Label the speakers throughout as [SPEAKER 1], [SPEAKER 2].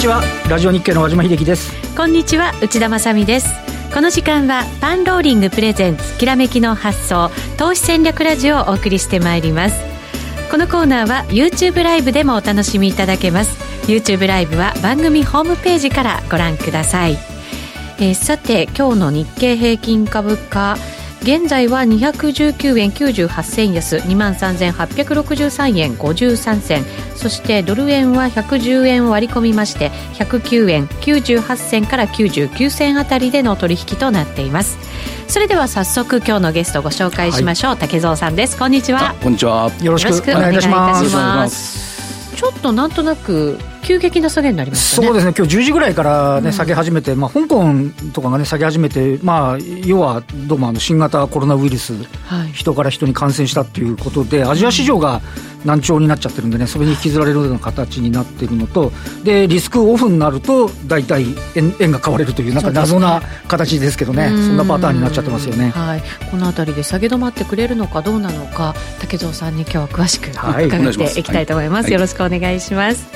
[SPEAKER 1] こんにちは。ラジオ日経の和島秀樹です。
[SPEAKER 2] こんにちは。内田まさです。この時間はパンローリングプレゼンツきらめきの発想投資戦略ラジオをお送りしてまいります。このコーナーは YouTube ライブでもお楽しみいただけます。YouTube ライブは番組ホームページからご覧ください、えー、さて今日の日経平均株価現在は219円98銭安2万3863円53銭。そしてドル円は110円割り込みまして109円98銭から99銭あたりでの取引となっています。それでは早速今日のゲストご紹介しましょう、はい、竹蔵さんです。こんにちは。
[SPEAKER 3] こんにちは。
[SPEAKER 1] よろしくお願いいたします。
[SPEAKER 2] ちょっとなんとなく急激な下げになりまし
[SPEAKER 1] た、ね、そうですね、今日10時ぐらいからね、下げ始めて、まあ、香港とかがね、下げ始めて、まあ、要はどうもあの新型コロナウイルス、はい、人から人に感染したということで、アジア市場が難聴になっちゃってるんでね、それに引きずられるような形になっているのと、でリスクオフになると、大体円円が買われるという、なんか謎な形ですけどね、そんなパターンになっちゃってますよね、
[SPEAKER 2] はい、このあたりで下げ止まってくれるのかどうなのか、竹蔵さんに今日は詳しく伺っていきたいと思います。よろしくお願いします。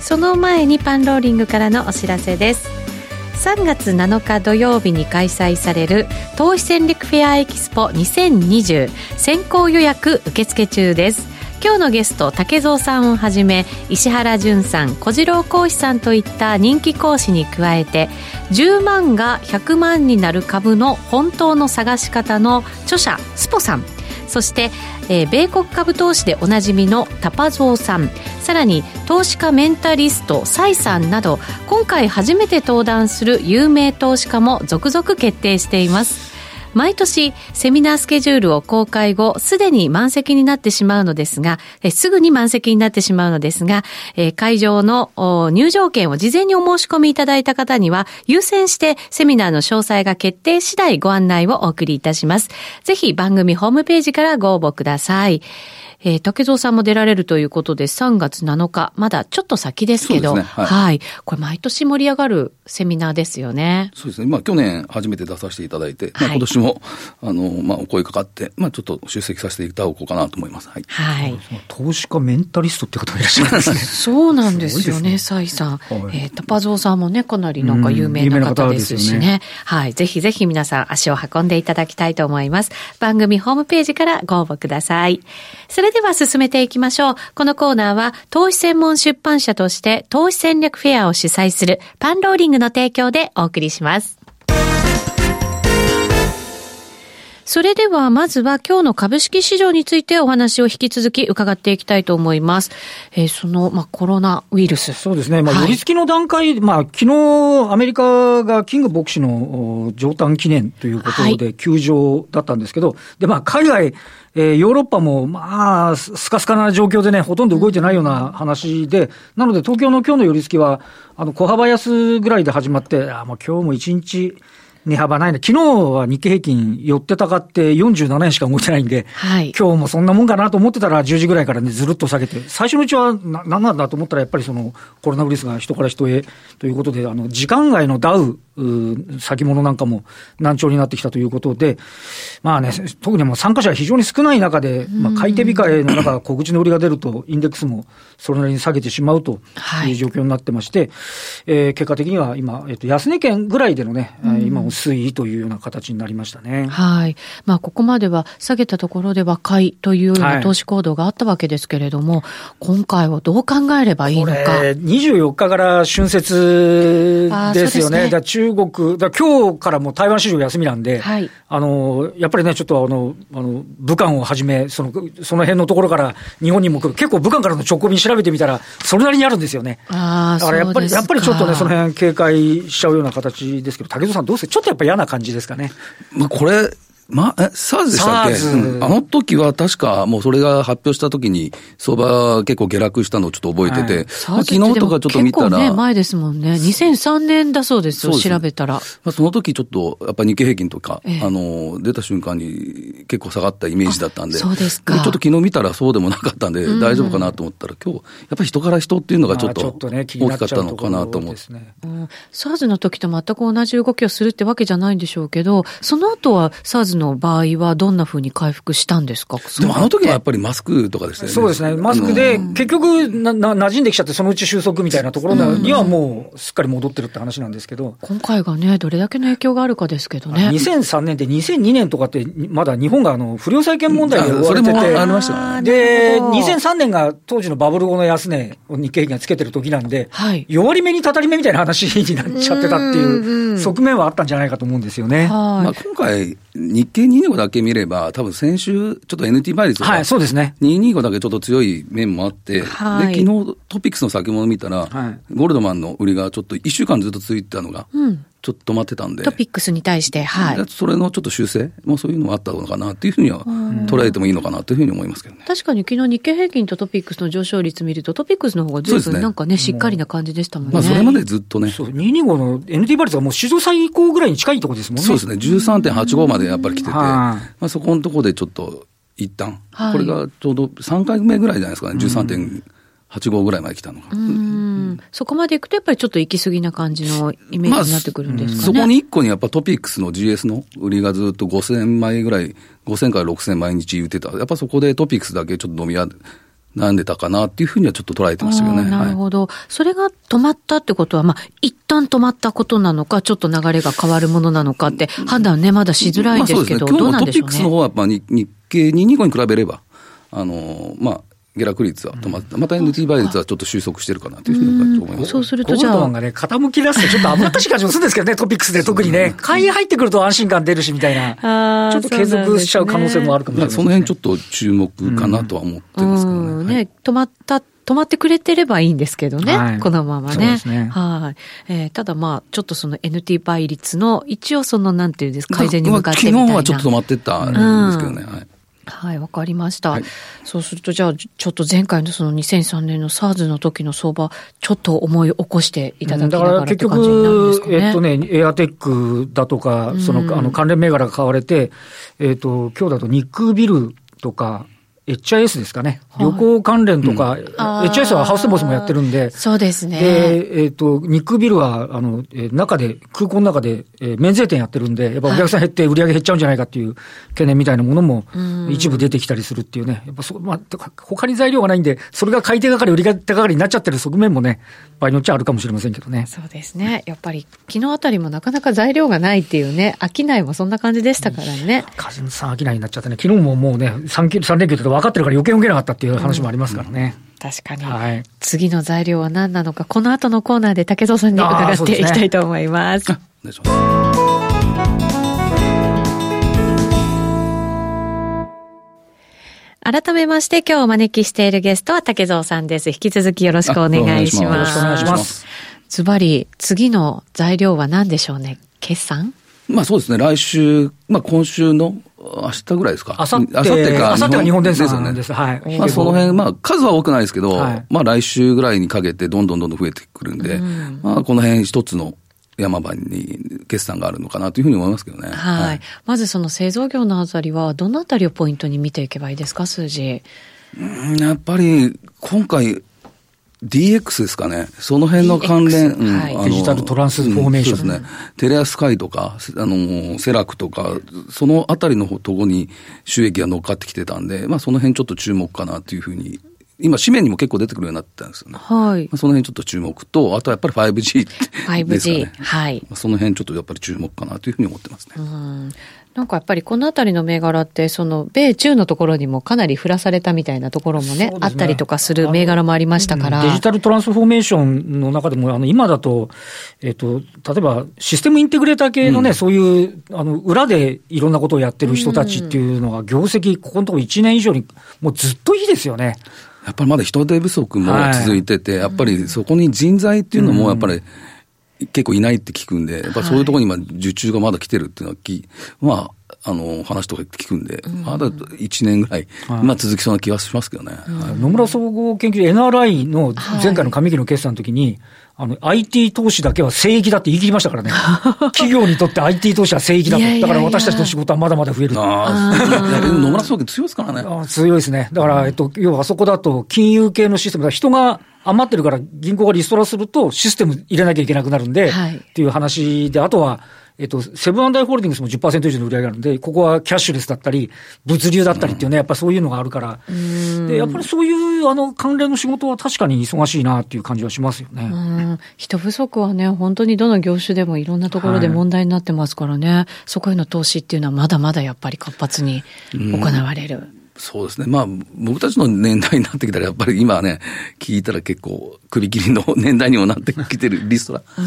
[SPEAKER 2] その前にパンローリングからのお知らせです。3月7日土曜日に開催される投資戦略フェアエキスポ2020先行予約受付中です今日のゲスト竹蔵さんをはじめ石原淳さん小次郎講師さんといった人気講師に加えて10万が100万になる株の本当の探し方の著者スポさんそして、えー、米国株投資でおなじみのタパゾウさんさらに投資家メンタリストサイさんなど今回初めて登壇する有名投資家も続々決定しています。毎年セミナースケジュールを公開後、すでに満席になってしまうのですが、すぐに満席になってしまうのですが、会場の入場券を事前にお申し込みいただいた方には、優先してセミナーの詳細が決定次第ご案内をお送りいたします。ぜひ番組ホームページからご応募ください。えー、竹蔵さんも出られるということで、3月7日、まだちょっと先ですけど、ねはい、はい。これ毎年盛り上がるセミナーですよね。
[SPEAKER 3] そうですね。まあ去年初めて出させていただいて、まあ、今年も、あの、まあお声かかって、まあちょっと出席させていただこうかなと思います。はい。
[SPEAKER 2] はい。
[SPEAKER 1] 投資家メンタリストって方がいらっしゃるんですね。
[SPEAKER 2] そうなんですよね、サイ、さん。はい、えー、タパゾウさんもね、かなりなんか有名な方ですしね。ねはい。ぜひぜひ皆さん足を運んでいただきたいと思います。番組ホームページからご応募ください。それそれでは進めていきましょう。このコーナーは投資専門出版社として投資戦略フェアを主催するパンローリングの提供でお送りします。それではまずは今日の株式市場についてお話を引き続き伺っていきたいと思います。えー、その、まあ、コロナウイルス。
[SPEAKER 1] そうですね。まあ、寄り付きの段階、まあ、昨日アメリカがキング牧師の上誕記念ということで休場だったんですけど、はい、で、まあ、海外、えー、ヨーロッパも、まあ、スカスカな状況でね、ほとんど動いてないような話で、なので東京の今日の寄り付きは、あの、小幅安ぐらいで始まって、あ、もう今日も一日、値幅ないね。昨日は日経平均寄ってたかって47円しか動いてないんで、はい、今日もそんなもんかなと思ってたら10時ぐらいからね、ずるっと下げて、最初のうちはな、なんなんだと思ったらやっぱりそのコロナウイルスが人から人へということで、あの、時間外のダウ、先物なんかも難聴になってきたということで、まあね、特にもう参加者が非常に少ない中で、まあ、買い手控えの中、小口の売りが出ると、インデックスもそれなりに下げてしまうという状況になってまして、はい、えー、結果的には今、えっ、と、安値圏ぐらいでのね、今も推移というような形になりましたね。
[SPEAKER 2] はい。まあ、ここまでは下げたところでは買いというような投資行動があったわけですけれども、はい、今回はどう考えればいいのか。
[SPEAKER 1] 24日から春節ですよね。中国、だ今日からもう台湾市場休みなんで、はい、あの、やっぱりね、ちょっとあの、あの、武漢をはじめ、その、その辺のところから日本にも来る、結構武漢からの直行便調べてみたら、それなりにあるんですよね。
[SPEAKER 2] あ
[SPEAKER 1] だからやっぱり、やっぱりちょっとね、その辺警戒しちゃうような形ですけど、竹戸さんどうせちょっとやっぱ嫌な感じですかね。
[SPEAKER 3] まあ、これ、ま、え、サーズでしたっけ、うん、あの時は確かもうそれが発表した時に相場結構下落したのをちょっと覚えてて、はい、まあ、昨日とかちょっと見たら。結構
[SPEAKER 2] ね、前ですもんね。2003年だそうですよ、す調べたら。ま
[SPEAKER 3] あ、その時ちょっと、やっぱり日経平均とか、ええ、あの、出た瞬間に結構下がったイメージだったんで。
[SPEAKER 2] そうですか。
[SPEAKER 3] ちょっと昨日見たらそうでもなかったんで、大丈夫かなと思ったら、今日、やっぱり人から人っていうのがちょっと大きかったのかなと思って。ね
[SPEAKER 2] うん、サーズの時と全く同じ動きをするってわけじゃないんでしょうけど、その後はサーズの場合はどんなふうに回復したんですか？
[SPEAKER 3] でもあの時はやっぱりマスクとかでしたよね。
[SPEAKER 1] そうですね。マスクで、結局な、な、馴染んできちゃって、そのうち収束みたいなところにはもう、すっかり戻ってるって話なんですけど。
[SPEAKER 2] 今回がね、どれだけの影響があるかですけどね。
[SPEAKER 1] 2003年で2002年とかって、まだ日本があの、不良債権問題で追われてて。ありましたで、2003年が当時のバブル後の安値を日経平均がつけてる時なんで、はい、弱り目にたたり目みたいな話になっちゃってたっていう側面はあったんじゃないかと思うんですよね。
[SPEAKER 3] まあ、今回、日経225だけ見れば、多分先週、ちょっと NT 倍率が、はい、そうですね。225だけちょっと強い面もあって、はい、で、昨日トピックスの先物見たら、はい、ゴールドマンの売りがちょっと1週間ずっと続いてたのが、うんちょっと止まってたんで。
[SPEAKER 2] トピックスに対して、はい。
[SPEAKER 3] それのちょっと修正？もそういうのもあったのかなっていうふうには捉えてもいいのかなというふうに思いますけどね。
[SPEAKER 2] 確かに昨日日経平均とトピックスの上昇率見ると、トピックスの方がずいぶんなんかね、しっかりな感じでしたもんね。まあ
[SPEAKER 3] それまでずっとね。
[SPEAKER 1] そう、225の NT バリスがもう史上最高ぐらいに近いところですもんね。
[SPEAKER 3] そうですね。13.85までやっぱり来てて、まあそこのところでちょっと一旦、はい、これがちょうど3回目ぐらいじゃないですかね、13.85。85ぐらいまで来たのが。
[SPEAKER 2] そこまでいくと、やっぱりちょっと行き過ぎな感じのイメージになってくるんですかね。まあ、
[SPEAKER 3] そこに一個にやっぱトピックスの GS の売りがずっと5000枚ぐらい、5000から6000毎日言ってた。やっぱそこでトピックスだけちょっと飲み屋悩んでたかなっていうふうにはちょっと捉えてましたけどね。
[SPEAKER 2] なるほど、はい、それが止まったってことは、まあ、一旦止まったことなのか、ちょっと流れが変わるものなのかって、判断ね、まだしづらいですけど、まあ、ね、
[SPEAKER 3] どうなんでしょうね。トピックスの方はやっぱ日経225に比べれば、あの、まあ、下落率は止まった、また NT 倍率はちょっと収束してるかなというふうに思います。
[SPEAKER 2] そうするとじゃあ。
[SPEAKER 1] がね、傾き出すとちょっと危ったし感じもするんですけどね、トピックスで特にね、買い入ってくると安心感出るしみたいな、ちょっと継続しちゃう可能性もあるかもしれない、ね、
[SPEAKER 3] その辺ちょっと注目かなとは思ってますけどね。ね、
[SPEAKER 2] 止まった止まってくれてればいいんですけどね、はい、このままね。ねはい、えー。ただまあ、ちょっとその NT 倍率の、一応その、なんていうんですか、改善に向かってみたいな。
[SPEAKER 3] 昨日はちょっと止まってたんですけどね。うん、はい
[SPEAKER 2] はい、わかりました、はい、そうすると、じゃあ、ちょっと前回のその2003年の SARS の時の相場、ちょっと思い起こしていただきながらって感じになるんですかね。
[SPEAKER 1] えっとね、エアテックだとか、その、あの、関連銘柄が買われて、えっと、今日だとニックビルとか、HIS ですかね。旅行関連とか、うん、HIS はハウスボスもやってるんで。
[SPEAKER 2] そうですね。
[SPEAKER 1] で、えっ、ー、と、ニックビルは、あの、えー、中で、空港の中で、えー、免税店やってるんで、やっぱお客さん減って売り上げ減っちゃうんじゃないかっていう懸念みたいなものも、一部出てきたりするっていうね。やっぱそ、まあ、他に材料がないんで、それが買い手係、売り手係になっちゃってる側面もね、場合によっちゃあるかもしれませんけどね。
[SPEAKER 2] そうですね。やっぱり、昨日あたりもなかなか材料がないっていうね、商いもそんな感じでしたからね。
[SPEAKER 1] 風さん商いになっちゃってね、昨日ももうね、3, 3連休って分かってるから余計受けなかったっていう話もありますからね。
[SPEAKER 2] うん、確かに、はい。次の材料は何なのか、この後のコーナーで竹蔵さんに伺っていきたいと思い ます。改めまして今日お招きしているゲストは竹蔵さんです。引き続きよろしくお願いします。よろしくお願いします。ズバリ、次の材料は何でしょうね決算？
[SPEAKER 3] まあそうですね。来週、まあ今週の明日ぐらいですか？
[SPEAKER 1] 明後日か。明後日は日本電産です。はい。
[SPEAKER 3] まあその辺、まあ数は多くないですけど、はい、まあ来週ぐらいにかけてどんどんどんどん増えてくるんで、うん、まあこの辺一つの山場に決算があるのかなというふうに思いますけどね。
[SPEAKER 2] はい。はい、まずその製造業のあたりは、どのあたりをポイントに見ていけばいいですか、数字。
[SPEAKER 3] うんやっぱり、今回、DX ですかね。その辺の関連、
[SPEAKER 1] うんはい、デジタルトランスフォーメーション、
[SPEAKER 3] うん、ですね。テレアスカイとか、あの、セラクとか、そのあたりのところに収益が乗っかってきてたんで、まあその辺ちょっと注目かなというふうに今、紙面にも結構出てくるようになったんですよね。はい。まあ、その辺ちょっと注目と、あとやっぱり 5G ですかね。5G。はい。まあ、その辺ちょっとやっぱり注目かなというふうに思ってますね。う
[SPEAKER 2] ん。なんかやっぱりこのあたりの銘柄って、その米中のところにもかなり振らされたみたいなところもね、ねあったりとかする銘柄もありましたから。
[SPEAKER 1] デジタルトランスフォーメーションの中でも、あの今だと、えっ、ー、と、例えばシステムインテグレーター系のね、うん、そういう、あの、裏でいろんなことをやってる人たちっていうのが、業績、ここのところ1年以上に、もうずっといいですよね。
[SPEAKER 3] やっぱりまだ人手不足も続いてて、はい、やっぱりそこに人材っていうのもやっぱり、結構いないって聞くんで、やっぱそういうところに今、受注がまだ来てるっていうのはき、まあ、あの、話とか聞くんで、まだ1年ぐらい、まあ続きそうな気がしますけどね。
[SPEAKER 1] 野村総合研究 NRI の前回の上期の決算の時に、あの、IT 投資だけは聖域だって言い切りましたからね。企業にとって IT 投資は聖域だと。だから私たちの仕事はまだまだ増える。あ
[SPEAKER 3] あ。野村総研強いですからね。
[SPEAKER 1] 強いですね。だから、えっと、要はあそこだと金融系のシステム、人が余ってるから銀行がリストラするとシステム入れなきゃいけなくなるんで、はい、っていう話で、あとは、えっと、セブンアンダイ・ホールディングスも10%以上の売り上げがあるんで、ここはキャッシュレスだったり、物流だったりっていうね、やっぱそういうのがあるから、で、やっぱりそういうあの関連の仕事は確かに忙しいなっていう感じはしますよね。
[SPEAKER 2] 人不足はね、本当にどの業種でもいろんなところで問題になってますからね、はい、そこへの投資っていうのはまだまだやっぱり活発に行われる。
[SPEAKER 3] そうですね。まあ、僕たちの年代になってきたら、やっぱり今ね、聞いたら結構、首切りの年代にもなってきてるリストラ。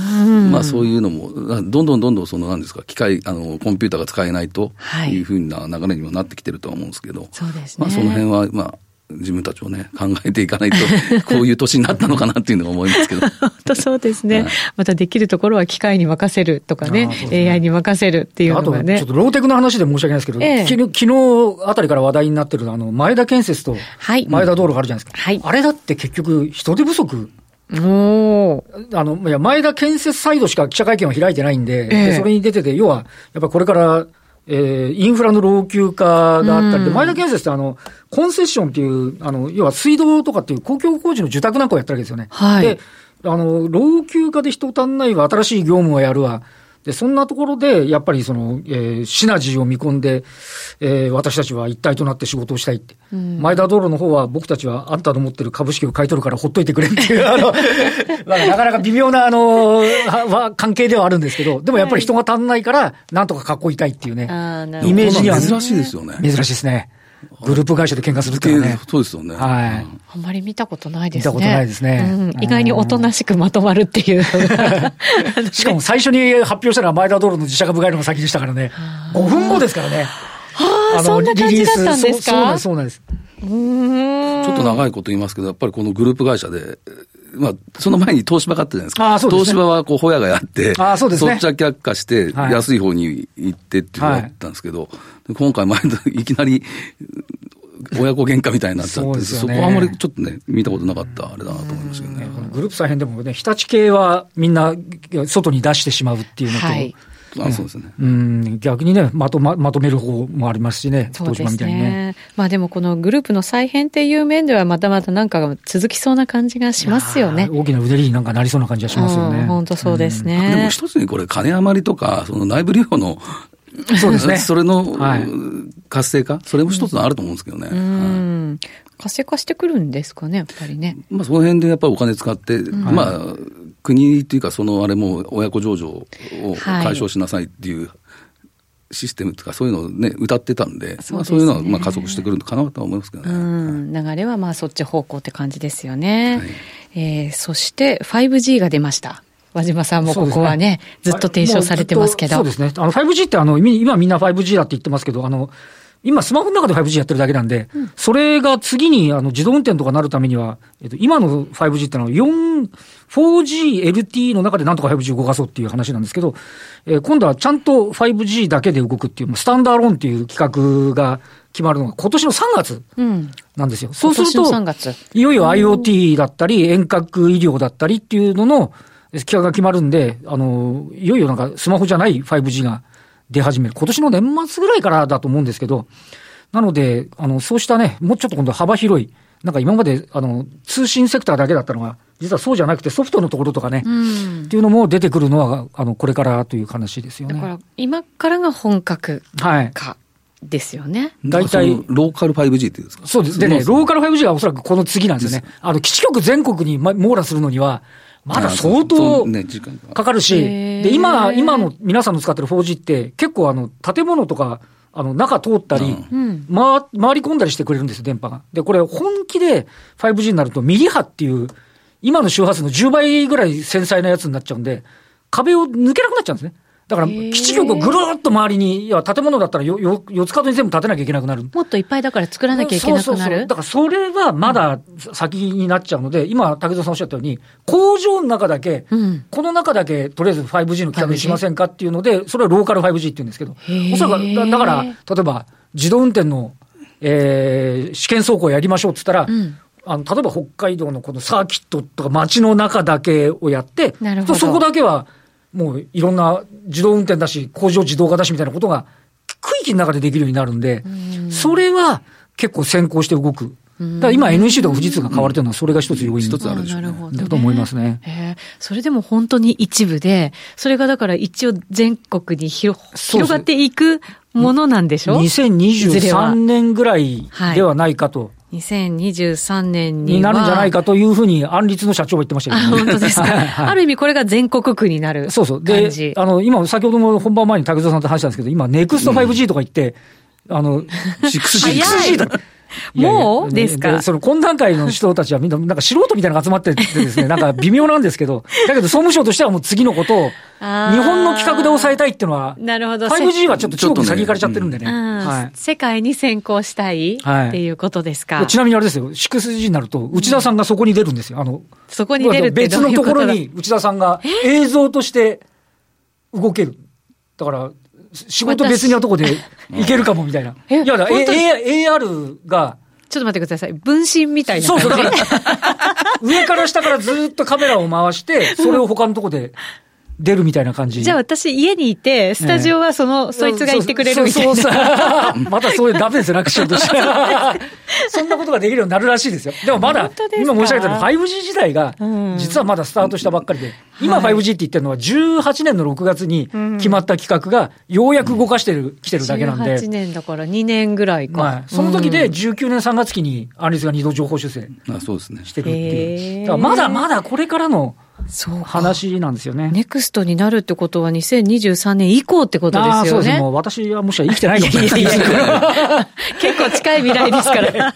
[SPEAKER 3] まあ、そういうのも、どんどんどんどん、その、なんですか、機械、あの、コンピューターが使えないというふうな流れにもなってきてるとは思うんですけど、
[SPEAKER 2] そうです
[SPEAKER 3] ね。まあ、その辺は、まあ、自分たちをね、考えていかないと、こういう年になったのかなっていうのは思いますけど。
[SPEAKER 2] 本当そうですね、はい、またできるところは機械に任せるとかね、ね。AI に任せるっていうのがね。
[SPEAKER 1] あと、ちょっとローテクの話で申し訳ないですけど、ええ、昨日、昨日あたりから話題になってるあの、前田建設と前田道路があるじゃないですか。はい、あれだって結局、人手不足。おあの、いや、前田建設サイドしか記者会見を開いてないんで、え。でそれに出てて、要は、やっぱこれから、えー、インフラの老朽化があったりで、前田建設ってあの、コンセッションっていう、あの、要は水道とかっていう公共工事の受託なんかをやったわけですよね。はい。で、あの、老朽化で人足んないわ、新しい業務をやるわ。で、そんなところで、やっぱりその、えー、シナジーを見込んで、えー、私たちは一体となって仕事をしたいって。うん、前田道路の方は僕たちはあんたの持ってる株式を買い取るからほっといてくれっていう、あの、なかなか微妙な、あの、は、関係ではあるんですけど、でもやっぱり人が足んないから、なんとか囲いたいっていうね、イメージには。
[SPEAKER 3] 珍しいですよね。
[SPEAKER 1] 珍しいですね。グループ会社で喧嘩するっていうね。
[SPEAKER 3] そうですよね。
[SPEAKER 1] はい。
[SPEAKER 2] あんまり見たことないですね。
[SPEAKER 1] 見たことないですね。
[SPEAKER 2] うん、意外におとなしくまとまるっていう
[SPEAKER 1] しかも最初に発表したのは前田道路の自社株買いのが先でしたからね。5分後ですからね。
[SPEAKER 2] はあ、あそんな感じだったんですか？
[SPEAKER 1] そうなんです、そうなんです。
[SPEAKER 3] ちょっと長いこと言いますけど、やっぱりこのグループ会社で、まあ、その前に東芝買ったじゃないですか。あそうですね、東芝はこう、ホヤがやって、あそうですね。そっちは却下して、安い方に行ってっていうのがあったんですけど、はい、今回前いきなり、親子喧嘩みたいになっちゃって、そ、ね,、こはあんまりちょっとね、見たことなかったあれだなと思いますけどね。
[SPEAKER 1] グループ再編でもね、日立系はみんな外に出してしまうっていうのと、はい
[SPEAKER 3] あそうですね。
[SPEAKER 1] うん、逆にね、まとま、まとめる方もありますしね、
[SPEAKER 2] 東島みたいにね。まあでもこのグループの再編っていう面ではまたまたなんか続きそうな感じがしますよね。
[SPEAKER 1] 大きな腕になんかなりそうな感じがしますよね。
[SPEAKER 2] 本当そうですね。
[SPEAKER 3] でも一つにこれ金余りとか、その内部留保のそうですね。それの、活性化、それも一つあると思うんですけどね。うん。
[SPEAKER 2] 活性化してくるんですかね、やっぱりね。
[SPEAKER 3] まあ、その辺でやっぱりお金使って、まあ、国っていうか、そのあれも親子上場を解消しなさいっていう、システムとかそういうのをね、歌ってたんで、そう、ね、まあ、そういうのはまあ加速してくるのかなとは思いますけどね。うん、
[SPEAKER 2] 流れはまあそっち方向って感じですよね。はい、えー、そして 5G が出ました。和島さんもここはね、ねずっと提唱されてますけど。
[SPEAKER 1] そうですね。あの 5G ってあの、今みんな 5G だって言ってますけど、あの、今、スマホの中で 5G やってるだけなんで、うん、それが次にあの自動運転とかなるためには、えっと、今の 5G ってのは4、4G、LTE の中でなんとか 5G 動かそうっていう話なんですけど、えー、今度はちゃんと 5G だけで動くっていう、スタンダーローンっていう企画が決まるのが今年の3月なんですよ。うん、そうすると、いよいよ IoT だったり、遠隔医療だったりっていうのの企画が決まるんで、あの、いよいよなんかスマホじゃない 5G が出始める。今年の年末ぐらいからだと思うんですけど、なので、あの、そうしたね、もうちょっと今度幅広い、なんか今まで、あの、通信セクターだけだったのが、実はそうじゃなくてソフトのところとかね、うん、っていうのも出てくるのは、あの、これからという話ですよね。だから、
[SPEAKER 2] 今からが本格化。はいですよね。
[SPEAKER 3] 大体。ローカル 5G っていうんですか？
[SPEAKER 1] そうです。でね、ローカル 5G はおそらくこの次なんですよね。あの、基地局全国に網羅するのには、まだ相当かかるし、で、今、今の皆さんの使ってる 4G って結構あの、建物とか、あの、中通ったり、うん、回、回り込んだりしてくれるんですよ、電波が。で、これ本気で 5G になるとミリ波っていう、今の周波数の10倍ぐらい繊細なやつになっちゃうんで、壁を抜けなくなっちゃうんですね。だから、基地局をぐるっと周りに、いや、建物だったらよ、よ、四つ角に全部建てなきゃいけなくなる。
[SPEAKER 2] もっといっぱいだから作らなきゃいけなくなる。そうそうそう。
[SPEAKER 1] だから、それはまだ先になっちゃうので、今、竹蔵さんおっしゃったように、工場の中だけ、うん、この中だけ、とりあえず 5G の企画にしませんかっていうので、それはローカル 5G って言うんですけど、おそらく、だだから、例えば、自動運転の、えー、試験走行やりましょうって言ったら、うんあの、例えば北海道のこのサーキットとか街の中だけをやって、そこだけはもういろんな自動運転だし、工場自動化だしみたいなことが区域の中でできるようになるんで、ん。それは結構先行して動く。だから今 NEC とか富士通が買われてるのはそれが一つ要因
[SPEAKER 3] 一つあるでしょう、
[SPEAKER 1] ね、だと思いますね。
[SPEAKER 2] えー、それでも本当に一部で、それがだから一応全国に広広がっていくものなんでしょ
[SPEAKER 1] ?2023 年ぐらい。ではないかと。
[SPEAKER 2] 2023年に
[SPEAKER 1] になるんじゃないかというふうに、安立の社長は言ってましたけ
[SPEAKER 2] ど、ね、本当ですか、はい、ある意味これが全国区になる
[SPEAKER 1] そうそう。で、あの、今、先ほども本番前に竹蔵さんと話したんですけど、今、ネクスト 5G とか言って、うん、あの、6G だ。
[SPEAKER 2] もう？ですか？
[SPEAKER 1] その懇談会の人たちはみんな、なんか素人みたいなのが集まっててですね、なんか微妙なんですけど、だけど総務省としてはもう次のことを、日本の企画で抑えたいっていうのは、
[SPEAKER 2] なるほど。
[SPEAKER 1] 5G はちょっと中国に先行かれちゃってるんでね。
[SPEAKER 2] はい、世界に先行したいっていうことですか？
[SPEAKER 1] ちなみにあれですよ、6G になると、内田さんがそこに出るんですよ。あの、
[SPEAKER 2] そこに出るって
[SPEAKER 1] 別のところに内田さんが映像として動ける。だから、仕事別のとこでいけるかもみたいな。いやだ、AR が、
[SPEAKER 2] ちょっと待ってください。分身みたいな。
[SPEAKER 1] そうそう。上から下からずっとカメラを回して、それを他のとこで出るみたいな感じ。
[SPEAKER 2] じゃあ私家にいて、スタジオはその、そいつが言ってくれるみたいな。そう
[SPEAKER 1] そう またそういうダメですよ、楽勝として。そんなことができるようになるらしいですよ。でもまだ、今申し上げたように 5G 時代が、実はまだスタートしたばっかりで、今 5G って言ってるのは18年の6月に決まった企画が、ようやく動かしてる、来てるだけなんで。
[SPEAKER 2] 18年だから2年ぐらいか。はい。
[SPEAKER 1] その時で19年3月期にアンリスが二度情報修正してるっていう。まだまだこれからの、そう話なんですよね。
[SPEAKER 2] ネクストになるってことは2023年以降ってことですよね。そうです。も
[SPEAKER 1] う私はもしは生きてないかもしれない結
[SPEAKER 2] 構近い未来ですから。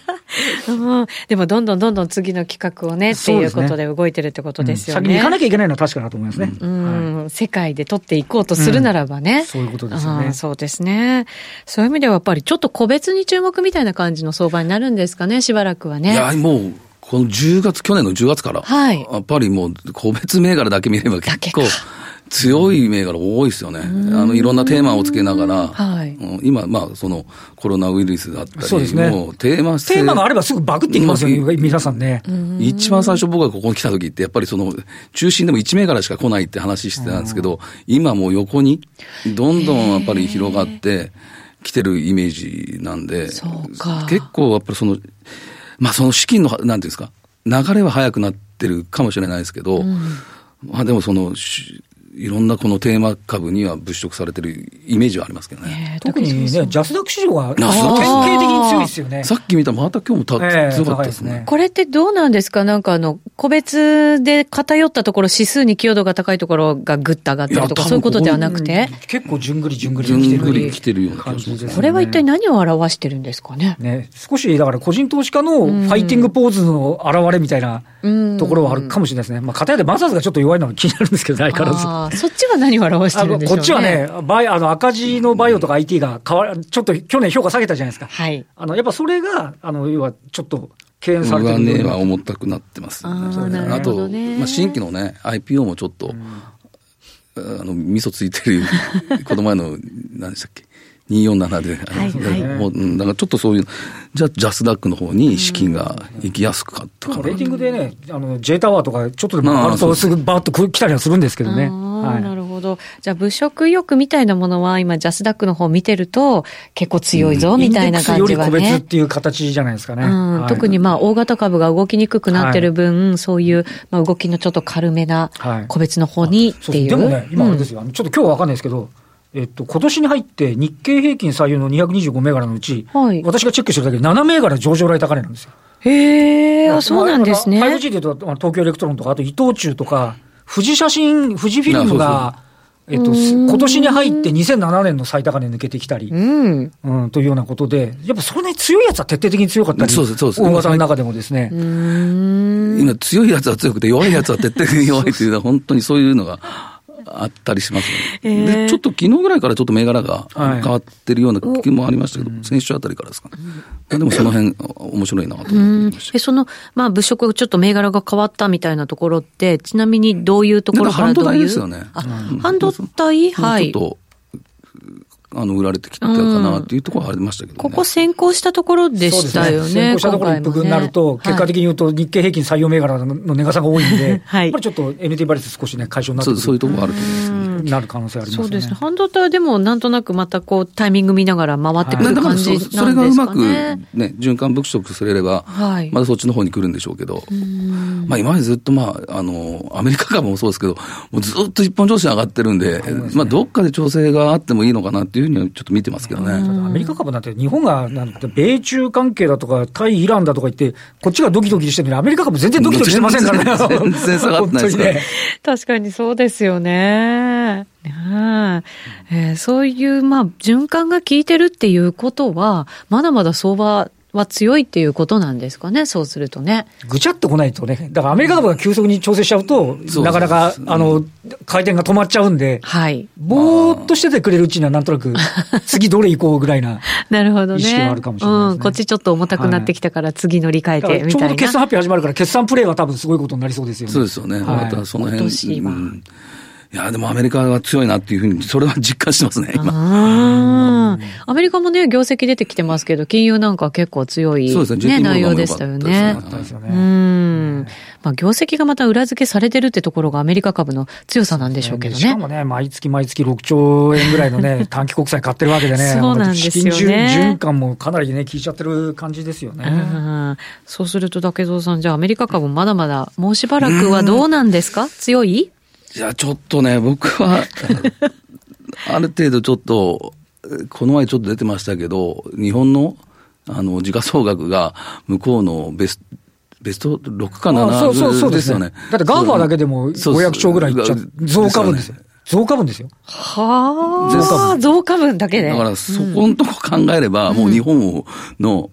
[SPEAKER 2] うん、でもどんどんどんどん次の企画をね、っていうことで動いてるってことですよね。
[SPEAKER 1] 先に行かなきゃいけないのは確かだと思いますね。
[SPEAKER 2] うん、はい、世界で取っていこうとするならばね。
[SPEAKER 1] そういうことですよね。
[SPEAKER 2] そうですね。そういう意味ではやっぱりちょっと個別に注目みたいな感じの相場になるんですかね、しばらくはね。
[SPEAKER 3] いや、もう、この10月、去年の10月から、はい、やっぱりもう個別銘柄だけ見れば結構強い銘柄多いですよね。あの、いろんなテーマをつけながら、はい、今、まあ、そのコロナウイルスだったり、そうですね、もうテーマ
[SPEAKER 1] テーマがあればすぐバクっていきますよ、皆さんね。
[SPEAKER 3] 一番最初僕がここに来た時って、やっぱりその、中心でも1銘柄しか来ないって話してたんですけど、今もう横に、どんどんやっぱり広がってきてるイメージなんで、結構やっぱりその、まあその資金の、なんていうんですか、流れは早くなってるかもしれないですけど、うん、まあでもその、いろんなこのテーマ株には物色されてるイメージはありますけどね。
[SPEAKER 1] 特にね、ジャスダック市場は典型的に強いですよね。
[SPEAKER 3] さっき見たまた今日もた、えー、強かったですね。
[SPEAKER 2] これってどうなんですか？なんかあの、個別で偏ったところ、指数に寄与度が高いところがぐっと上がったりとか、そういうことではなくて？
[SPEAKER 1] 結構じゅんぐりじゅんぐり
[SPEAKER 3] 来てる。来てるような感じです、
[SPEAKER 2] ね、これは一体何を表してるんですかね？
[SPEAKER 1] ね、少しだから個人投資家のファイティングポーズの表れみたいなところはあるかもしれないですね。まあ、片やでマザーズがちょっと弱いのが気になるんですけど、相変わら
[SPEAKER 2] ず。そっちは何を表してるんでしょう、ね、
[SPEAKER 1] こっちはね、バイあの赤字のバイオとか IT が変わちょっと去年評価下げたじゃないですか。はい。あの、やっぱそれが、あの、要はちょっと、敬遠されてる
[SPEAKER 3] 上値は重たくなってます、ね、ああと、まあ、新規のね、IPO もちょっと、うん、あの、味噌ついてる、この前の、何でしたっけ、247で、はいはい、もうだからちょっとそういう、じゃあ、ジャスダックの方に資金が行きやすくかったか
[SPEAKER 1] な。レーティングでね、あの J タワーとか、ちょっとでも上がると、すぐバーッと来たりはするんですけどね。
[SPEAKER 2] はい、なるほど。じゃあ、物色意欲みたいなものは、今、ジャスダックの方見てると、結構強いぞ、みたいな感じはね。
[SPEAKER 1] より個別っていう形じゃないですかね。うん
[SPEAKER 2] はい、特にまあ、大型株が動きにくくなってる分、はい、そういう、まあ、動きのちょっと軽めな個別の方にっていう。
[SPEAKER 1] でもね、今あれですよ、うん、ちょっと今日はわかんないですけど、えっと、今年に入って日経平均採用の225銘柄のうち、はい、私がチェックしてるだけで7銘柄上場来高値なんですよ。
[SPEAKER 2] へえ、あ、そうなんですね。
[SPEAKER 1] 5G で言うと、東京エレクトロンとか、あと伊藤忠とか、富士写真、富士フィルムが、えっと、今年に入って2007年の最高値抜けてきたり、うん、うん、というようなことで、やっぱそれね、強いやつは徹底的に強かったり、そうです、そうです。大型の中でもですね。
[SPEAKER 3] 今、強いやつは強くて、弱いやつは徹底的に弱いというのは、本当にそういうのが。あったりしますね、えー、でちょっと昨日ぐらいからちょっと銘柄が変わってるような気もありましたけど、はい、先週あたりからですかね、うん、でもその辺面白いなと思って。
[SPEAKER 2] その、まあ、物色、ちょっと銘柄が変わったみたいなところって、ちなみにどういうところからどういう？半導体
[SPEAKER 3] ですよね。
[SPEAKER 2] 半導体？はい。
[SPEAKER 3] ちょっとあの売られてきたかなっていうところはありましたけど、ね。
[SPEAKER 2] ここ先行したところでしたよね。
[SPEAKER 1] 先行したところ一服になると、結果的に言うと、日経平均採用銘柄の値が差が多いんで、はい、やっぱりちょっと NT バリス少しね、解消になって
[SPEAKER 3] そうそういうところあると思います。ね。
[SPEAKER 1] なる可能性ありますね。そうですね。
[SPEAKER 2] 半導体はでもなんとなくまたこうタイミング見ながら回ってくる感じなんですかね。それがうまくね、
[SPEAKER 3] 循環物色されれば、はい、まだそっちの方に来るんでしょうけど、まあ今までずっとまあ、あの、アメリカ株もそうですけど、もうずっと一本調子上がってるんで、ね、まあどっかで調整があってもいいのかなっていうふうにはちょっと見てますけどね。
[SPEAKER 1] アメリカ株なんて日本がなんて米中関係だとか、対イランだとか言って、こっちがドキドキしてるのに、アメリカ株全然ドキドキしてませんからね。
[SPEAKER 3] 全然下がってないですね。
[SPEAKER 2] 確かにそうですよね。えー、そういう、まあ、循環が効いてるっていうことは、まだまだ相場は強いっていうことなんですかね、そうするとね。
[SPEAKER 1] ぐちゃっと来ないとね、だからアメリカ株が急速に調整しちゃうと、なかなか、あの、回転が止まっちゃうんで、
[SPEAKER 2] はい。
[SPEAKER 1] ぼーっとしててくれるうちには、なんとなく、次どれ行こうぐらいな、
[SPEAKER 2] なるほどね。
[SPEAKER 1] 意識はあるかもしれない、ね、うん、
[SPEAKER 2] こっちちょっと重たくなってきたから、次乗り換えてみたいな。ちょうど
[SPEAKER 1] 決算発表始まるから、決算プレーは多分すごいことになりそうですよね。
[SPEAKER 3] そうですよね。はい、またその辺。うんいや、でもアメリカが強いなっていうふうに、それは実感してますね、
[SPEAKER 2] 今。アメリカもね、業績出てきてますけど、金融なんか結構強い、ね、そうですね、内容でしたよね。うん。まあ、業績がまた裏付けされてるってところがアメリカ株の強さなんでしょうけどね。し
[SPEAKER 1] かもね、毎月毎月6兆円ぐらいのね、短期国債買ってるわけでね。
[SPEAKER 2] そうなんですよね。
[SPEAKER 1] 資金循環もかなりね、効いちゃってる感じですよね。
[SPEAKER 2] そうすると、たけぞうさん、じゃあアメリカ株まだまだ、もうしばらくはどうなんですか？強い？
[SPEAKER 3] いや、ちょっとね、僕は ある程度ちょっと、この前ちょっと出てましたけど、日本のあの時価総額が向こうのベスベスト6か7
[SPEAKER 1] そうそうそうですよね。だって GAFA だけでも500兆ぐらいいっちゃう。増加分ですよ。増加分ですよ。
[SPEAKER 2] はあ。増加分だけで。
[SPEAKER 3] だからそこのとこ考えれば、もう日本の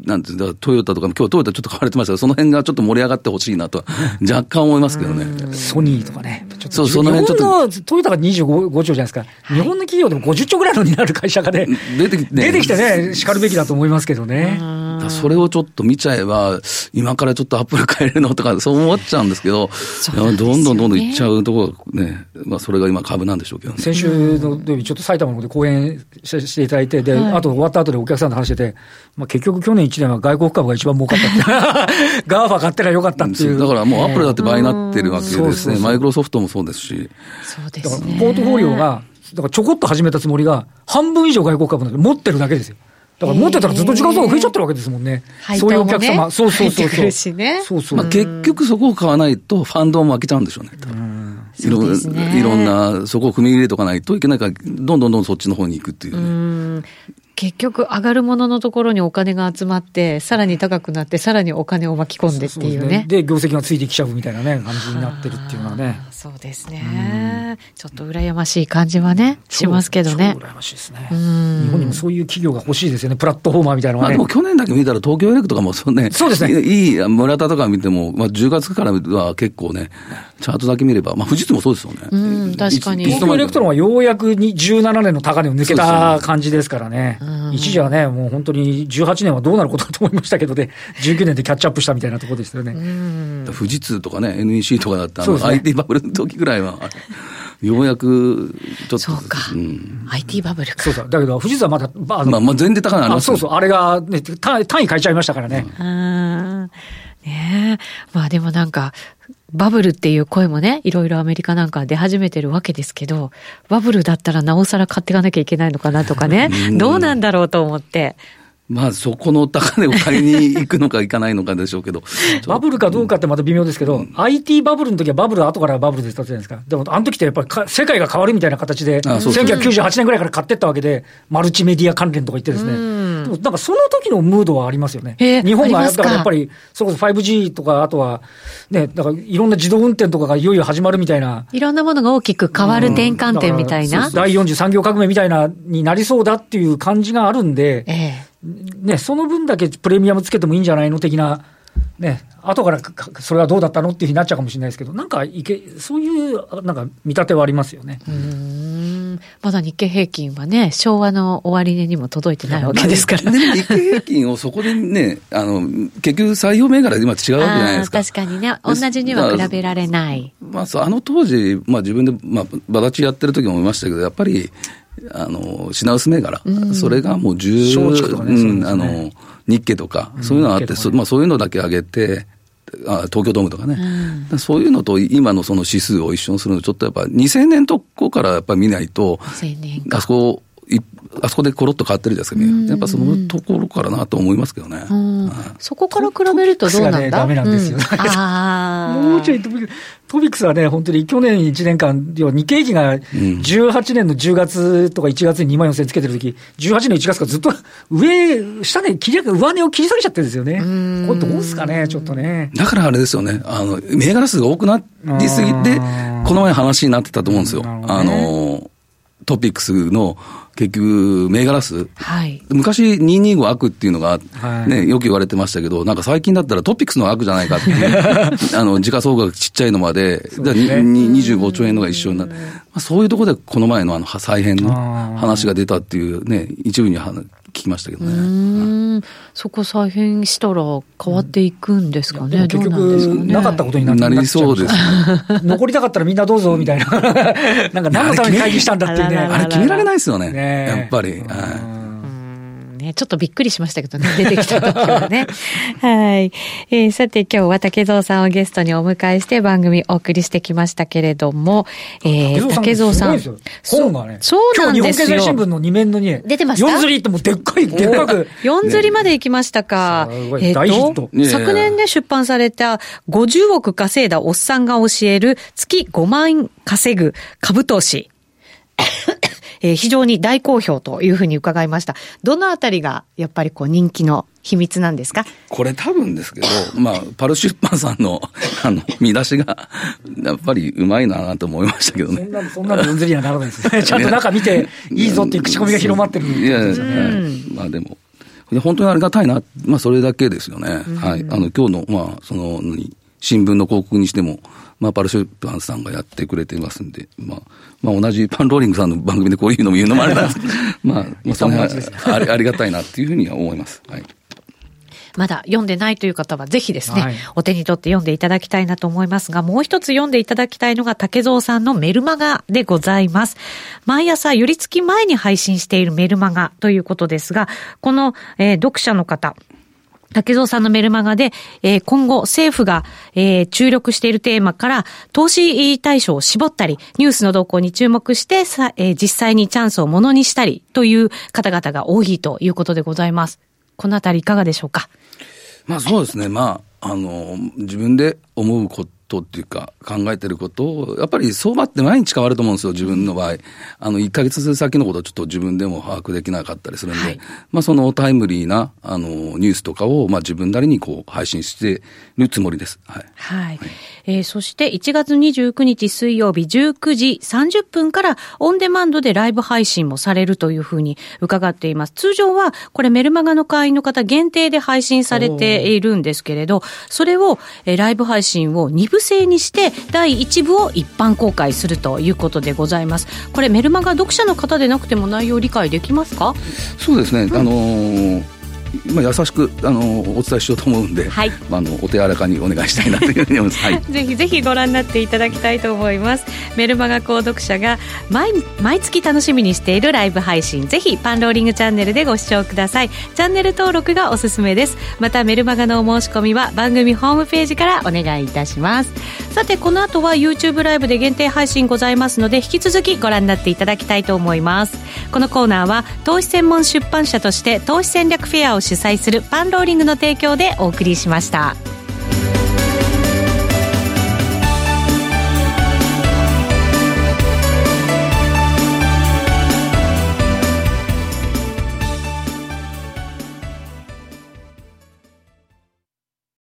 [SPEAKER 3] なんていうトヨタとか、今日トヨタちょっと買われてましたけど、その辺がちょっと盛り上がってほしいなと 若干思いますけどね。
[SPEAKER 1] ソニーとかね。そう、その辺ちょっと。トヨタが25兆じゃないですか。日本の企業でも50兆ぐらいのになる会社がね、出てきて、出てきてね、叱るべきだと思いますけどね。
[SPEAKER 3] それをちょっと見ちゃえば、今からちょっとアップル買えるのとか、そう思っちゃうんですけど、どんどんどんどんいっちゃうところがね、まあそれが今株なんでしょうけどね。
[SPEAKER 1] 先週の土曜日、ちょっと埼玉の方で講演していただいて、で、あと終わった後でお客さんと話してて、まあ結局去年1年は外国株が一番儲かったって。GAFA 買ってりゃよかったっていう。
[SPEAKER 3] だからもうアップルだって倍になってるわけですね。マイクロソフトもそうですし。
[SPEAKER 2] そうですね。
[SPEAKER 1] ポートフォリオが、だからちょこっと始めたつもりが、半分以上外国株なんで持ってるだけですよ。だから持ってたらずっと時間差が増えちゃってるわけですもんね。
[SPEAKER 2] ねそういうお客様。
[SPEAKER 1] そうそうそうそう。
[SPEAKER 2] ね、
[SPEAKER 3] そうそう。まあ、結局そこを買わないとファンドも開けちゃうんでしょうね。いろいろんな、そこを踏み入れとかないといけないから、どんどんどんどんそっちの方に行くっていう、ね。
[SPEAKER 2] う結局上がるもののところにお金が集まって、さらに高くなって、さらにお金を巻き込んでっていうね。
[SPEAKER 1] で、ね、業績がついてきちゃうみたいなね、感じになってるっていうのはね。
[SPEAKER 2] そうですね。ちょっと羨ましい感じはね、しますけどね。
[SPEAKER 1] 羨ましいですね。日本にもそういう企業が欲しいですよね、プラットフォーマーみたいなの
[SPEAKER 3] は、ね。まあ、でも去年だけ見たら東京エレクとかもそうね、
[SPEAKER 1] そうですね。
[SPEAKER 3] いい村田とか見ても、まあ、10月からは結構ね、チャートだけ見れば、まあ、富士通もそうですよね。
[SPEAKER 2] うん、確かに。
[SPEAKER 1] 東京エレクトロンはようやくに17年の高値を抜けた感じですからね。一時はね、もう本当に18年はどうなることかと思いましたけどね、19年でキャッチアップしたみたいなところですよね。
[SPEAKER 3] 富士通とかね、NEC とかだったら、ね、IT バブルの時ぐらいは、ようやく、ちょっと。
[SPEAKER 2] そうか。うん、IT バブルか。
[SPEAKER 1] そうそう。だけど、富士通はまだ、
[SPEAKER 3] まあ、まあ、まあ、全然高いあ
[SPEAKER 1] そうそう。あれが、ね、単位変えちゃいましたからね。
[SPEAKER 2] うん。ねえ。まあでもなんか、バブルっていう声もね、いろいろアメリカなんか出始めてるわけですけど、バブルだったらなおさら買っていかなきゃいけないのかなとかね、どうなんだろうと思って。
[SPEAKER 3] まあ、そこの高値を買いに行くのか行かないのかでしょうけど。
[SPEAKER 1] バブルかどうかってまた微妙ですけど、うん、IT バブルの時はバブル、後からバブルでしたじゃないですか。でも、あの時ってやっぱり世界が変わるみたいな形で、ああ1998年ぐらいから買ってったわけで、マルチメディア関連とか言ってですね。でも、なんかその時のムードはありますよね。日本が、だからやっぱり、それこそ 5G とか、あとは、ね、だからいろんな自動運転とかがいよいよ始まるみたいな。
[SPEAKER 2] いろんなものが大きく変わる転換点みたいな。
[SPEAKER 1] うん、第4次産業革命みたいな、になりそうだっていう感じがあるんで、ええね、その分だけプレミアムつけてもいいんじゃないの的な、ね、後からそれはどうだったのっていうふうになっちゃうかもしれないですけど、なんかいけ、そういうなんか見立てはありますよね。
[SPEAKER 2] うんまだ日経平均はね、昭和の終値にも届いてないわけですから。
[SPEAKER 3] 日経平均をそこでね、あの、結局採用銘柄で今違うわけじゃないですか。
[SPEAKER 2] 確かにね、同じには比べられない。
[SPEAKER 3] まあ、あの当時、まあ自分で、まあ、バダチやってる時も思いましたけど、やっぱり、あの、品薄銘柄、うん、それがもう10、ね、うん、あの、日経とか、そういうのがあって、そまあそういうのだけ上げて、あ東京ドームとかね、うん、そういうのと今のその指数を一緒にするのちょっとやっぱ2000年とこからやっぱり見ないと、あそこあそこでコロッと変わってるじゃないですか、やっぱそのところからなと思いますけどね。
[SPEAKER 2] そこから比べるとどうなんだ、ね、
[SPEAKER 1] ダメなんですよ。うん、もうちょいトピックス。はね、本当に去年1年間、要は日経平均が18年の10月とか1月に2万4000つけてるとき、18年1月からずっと上、下値切り上値を切り下げちゃってるんですよね。これどうですかね、ちょっとね。
[SPEAKER 3] だからあれですよね、あの、銘柄数が多くなりすぎて、この前話になってたと思うんですよ。ね、あの、トピックスの結局、銘柄数、はい、昔、225悪っていうのが、ね、はい、よく言われてましたけど、なんか最近だったらトピックスの悪じゃないかっていう、あの時価総額ちっちゃいのまで、でね、25兆円のが一緒になって、まあ、そういうところでこの前のあの再編の話が出たっていうね、一部に聞きましたけどね。
[SPEAKER 2] うん。そこ再編したら変わっていくんですかね、
[SPEAKER 1] 結局なかったことにな
[SPEAKER 3] りそうです、
[SPEAKER 1] ね、残りたかったらみんなどうぞみたいな、なんか何のために会議したんだっていうね。
[SPEAKER 3] あれ決められないですよね、ねやっぱり。はい
[SPEAKER 2] ね、ちょっとびっくりしましたけどね、出てきた時はね。はい。えー、さて今日は竹蔵さんをゲストにお迎えして番組お送りしてきましたけれども、
[SPEAKER 1] えー、竹蔵さん。本がね。そうなんですよ。日本経済新聞の2面のに、
[SPEAKER 2] 出てました
[SPEAKER 1] ？4釣りってもうでっかい、でっかく。
[SPEAKER 2] 4釣りまで行きましたか。
[SPEAKER 1] えっと、
[SPEAKER 2] 昨年ね、出版された50億稼いだおっさんが教える月5万円稼ぐ株投資。えー、非常に大好評というふうに伺いました。どのあたりがやっぱりこう人気の秘密なんですか？
[SPEAKER 3] これ多分ですけど、まあ、パル出版さんの、あの、見出しが、やっぱりうまいなと思いましたけどね。
[SPEAKER 1] そんなの、そんなの読んずりにはならないですね。ちゃんと中見て、いいぞっていう口コミが広まってるんですよね。
[SPEAKER 3] まあでも、本当にありがたいな、まあそれだけですよね。はい。あの、今日の、まあ、その、新聞の広告にしても、まあ、パルシュパンさんがやってくれてますんで、まあ、まあ、同じパンローリングさんの番組でこういうのも言うのもあれなんですけど、まあ、まあ、その辺はありありがたいなっていうふうには思います。はい。
[SPEAKER 2] まだ読んでないという方はぜひですね、はい、お手に取って読んでいただきたいなと思いますが、もう一つ読んでいただきたいのが竹蔵さんのメルマガでございます。毎朝、寄り付き前に配信しているメルマガということですが、この、えー、読者の方、竹蔵さんのメルマガで、えー、今後政府が、えー、注力しているテーマから投資対象を絞ったり、ニュースの動向に注目してさ、えー、実際にチャンスをものにしたりという方々が多いということでございます。このあたりいかがでしょうか？
[SPEAKER 3] まあそうですね。まあ、あの、自分で思うこととっていうか、考えてることを、やっぱり相場って毎日変わると思うんですよ、自分の場合。あの、1ヶ月先のことをちょっと自分でも把握できなかったりするんで、はい、まあそのタイムリーな、あの、ニュースとかを、まあ自分なりにこう、配信してるつもりです。はい。
[SPEAKER 2] はい。はい、えー、そして1月29日水曜日19時30分からオンデマンドでライブ配信もされるというふうに伺っています。通常は、これメルマガの会員の方限定で配信されているんですけれど、それを、えー、ライブ配信を2部制にして第1部を一般公開するということでございます。これメルマガ読者の方でなくても内容理解できますか？
[SPEAKER 3] そうですね、うん、あのーまあ、優しくあのお伝えしようと思うんで、はい、まあ、あのお手柔らかにお願いしたいなというふうに思います、はい、
[SPEAKER 2] ぜひぜひご覧になっていただきたいと思います。メルマガ購読者が毎毎月楽しみにしているライブ配信。ぜひパンローリングチャンネルでご視聴ください。チャンネル登録がおすすめです。またメルマガのお申し込みは番組ホームページからお願いいたしますさてこの後は YouTube ライブで限定配信ございますので引き続きご覧になっていただきたいと思いますこのコーナーは投資専門出版社として投資戦略フェアを主催するパンローリングの提供でお送りしました。